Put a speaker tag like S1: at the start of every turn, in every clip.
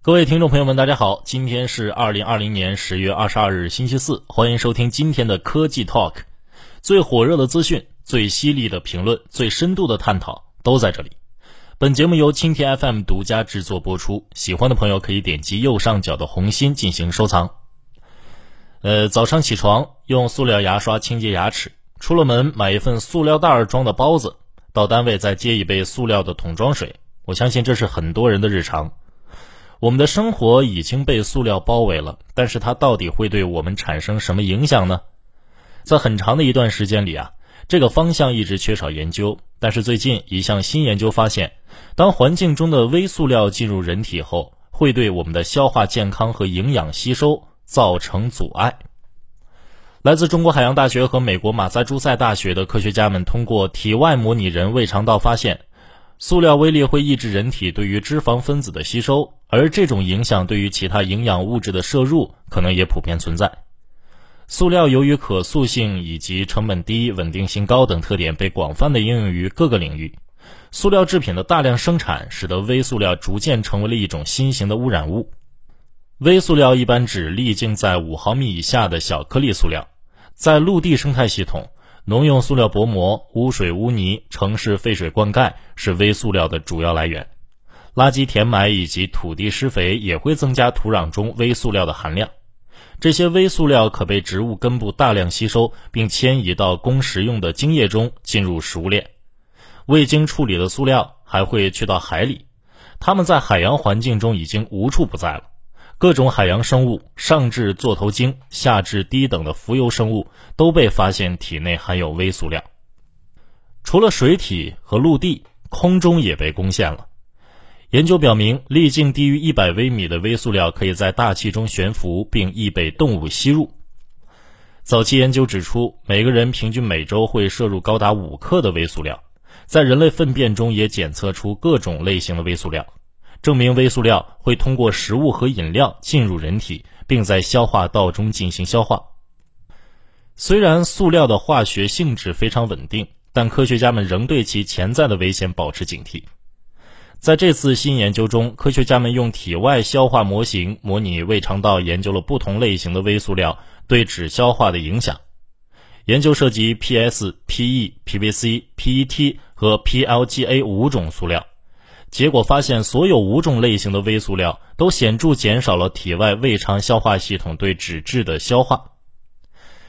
S1: 各位听众朋友们，大家好，今天是二零二零年十月二十二日，星期四，欢迎收听今天的科技 Talk，最火热的资讯、最犀利的评论、最深度的探讨都在这里。本节目由蜻蜓 FM 独家制作播出，喜欢的朋友可以点击右上角的红心进行收藏。呃，早上起床用塑料牙刷清洁牙齿，出了门买一份塑料袋装的包子，到单位再接一杯塑料的桶装水。我相信这是很多人的日常。我们的生活已经被塑料包围了，但是它到底会对我们产生什么影响呢？在很长的一段时间里啊，这个方向一直缺少研究。但是最近一项新研究发现，当环境中的微塑料进入人体后，会对我们的消化健康和营养吸收造成阻碍。来自中国海洋大学和美国马萨诸塞大学的科学家们通过体外模拟人胃肠道发现，塑料微粒会抑制人体对于脂肪分子的吸收，而这种影响对于其他营养物质的摄入可能也普遍存在。塑料由于可塑性以及成本低、稳定性高等特点，被广泛的应用于各个领域。塑料制品的大量生产，使得微塑料逐渐成为了一种新型的污染物。微塑料一般指粒径在五毫米以下的小颗粒塑料，在陆地生态系统，农用塑料薄膜、污水污泥、城市废水灌溉是微塑料的主要来源。垃圾填埋以及土地施肥也会增加土壤中微塑料的含量。这些微塑料可被植物根部大量吸收，并迁移到供食用的茎叶中，进入食物链。未经处理的塑料还会去到海里，它们在海洋环境中已经无处不在了。各种海洋生物，上至座头鲸，下至低等的浮游生物，都被发现体内含有微塑料。除了水体和陆地，空中也被攻陷了。研究表明，粒径低于一百微米的微塑料可以在大气中悬浮，并易被动物吸入。早期研究指出，每个人平均每周会摄入高达五克的微塑料。在人类粪便中也检测出各种类型的微塑料，证明微塑料会通过食物和饮料进入人体，并在消化道中进行消化。虽然塑料的化学性质非常稳定，但科学家们仍对其潜在的危险保持警惕。在这次新研究中，科学家们用体外消化模型模拟胃肠道，研究了不同类型的微塑料对脂消化的影响。研究涉及 PS、PE、PVC、PET 和 PLGA 五种塑料，结果发现，所有五种类型的微塑料都显著减少了体外胃肠消化系统对脂质的消化。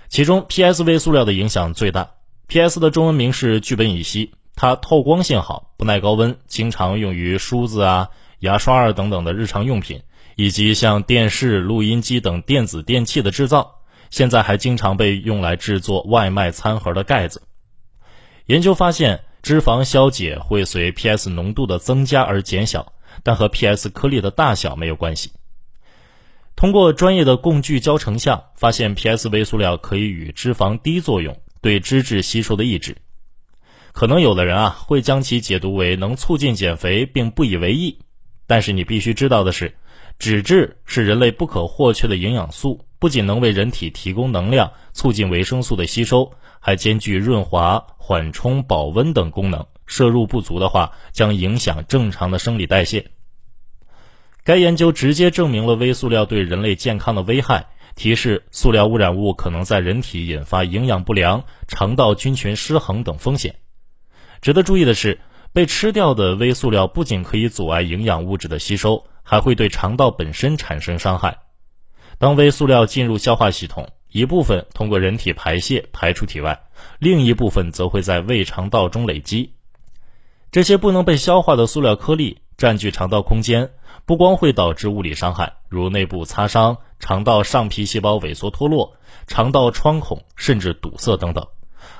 S1: 其中，PS 微塑料的影响最大。PS 的中文名是聚苯乙烯。它透光性好，不耐高温，经常用于梳子啊、牙刷啊等等的日常用品，以及像电视、录音机等电子电器的制造。现在还经常被用来制作外卖餐盒的盖子。研究发现，脂肪消解会随 PS 浓度的增加而减小，但和 PS 颗粒的大小没有关系。通过专业的共聚焦成像，发现 PS 微塑料可以与脂肪低作用，对脂质吸收的抑制。可能有的人啊会将其解读为能促进减肥，并不以为意。但是你必须知道的是，脂质是人类不可或缺的营养素，不仅能为人体提供能量，促进维生素的吸收，还兼具润滑、缓冲、保温等功能。摄入不足的话，将影响正常的生理代谢。该研究直接证明了微塑料对人类健康的危害，提示塑料污染物可能在人体引发营养不良、肠道菌群失衡等风险。值得注意的是，被吃掉的微塑料不仅可以阻碍营养物质的吸收，还会对肠道本身产生伤害。当微塑料进入消化系统，一部分通过人体排泄排出体外，另一部分则会在胃肠道中累积。这些不能被消化的塑料颗粒占据肠道空间，不光会导致物理伤害，如内部擦伤、肠道上皮细胞萎缩脱落、肠道穿孔甚至堵塞等等。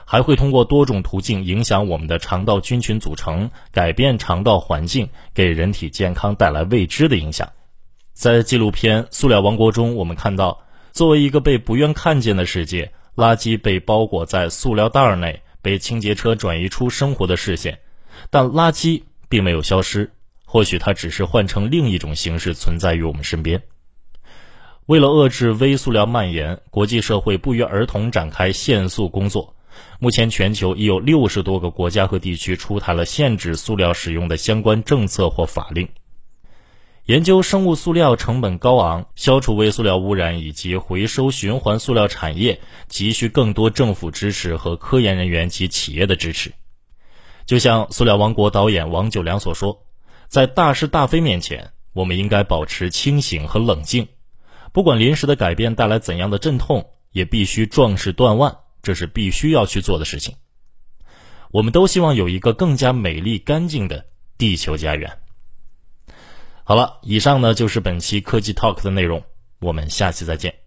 S1: 还会通过多种途径影响我们的肠道菌群组成，改变肠道环境，给人体健康带来未知的影响。在纪录片《塑料王国》中，我们看到，作为一个被不愿看见的世界，垃圾被包裹在塑料袋内，被清洁车转移出生活的视线。但垃圾并没有消失，或许它只是换成另一种形式存在于我们身边。为了遏制微塑料蔓延，国际社会不约而同展开限塑工作。目前，全球已有六十多个国家和地区出台了限制塑料使用的相关政策或法令。研究生物塑料成本高昂，消除微塑料污染以及回收循环塑料产业急需更多政府支持和科研人员及企业的支持。就像《塑料王国》导演王九良所说，在大是大非面前，我们应该保持清醒和冷静。不管临时的改变带来怎样的阵痛，也必须壮士断腕，这是必须要去做的事情。我们都希望有一个更加美丽、干净的地球家园。好了，以上呢就是本期科技 Talk 的内容，我们下期再见。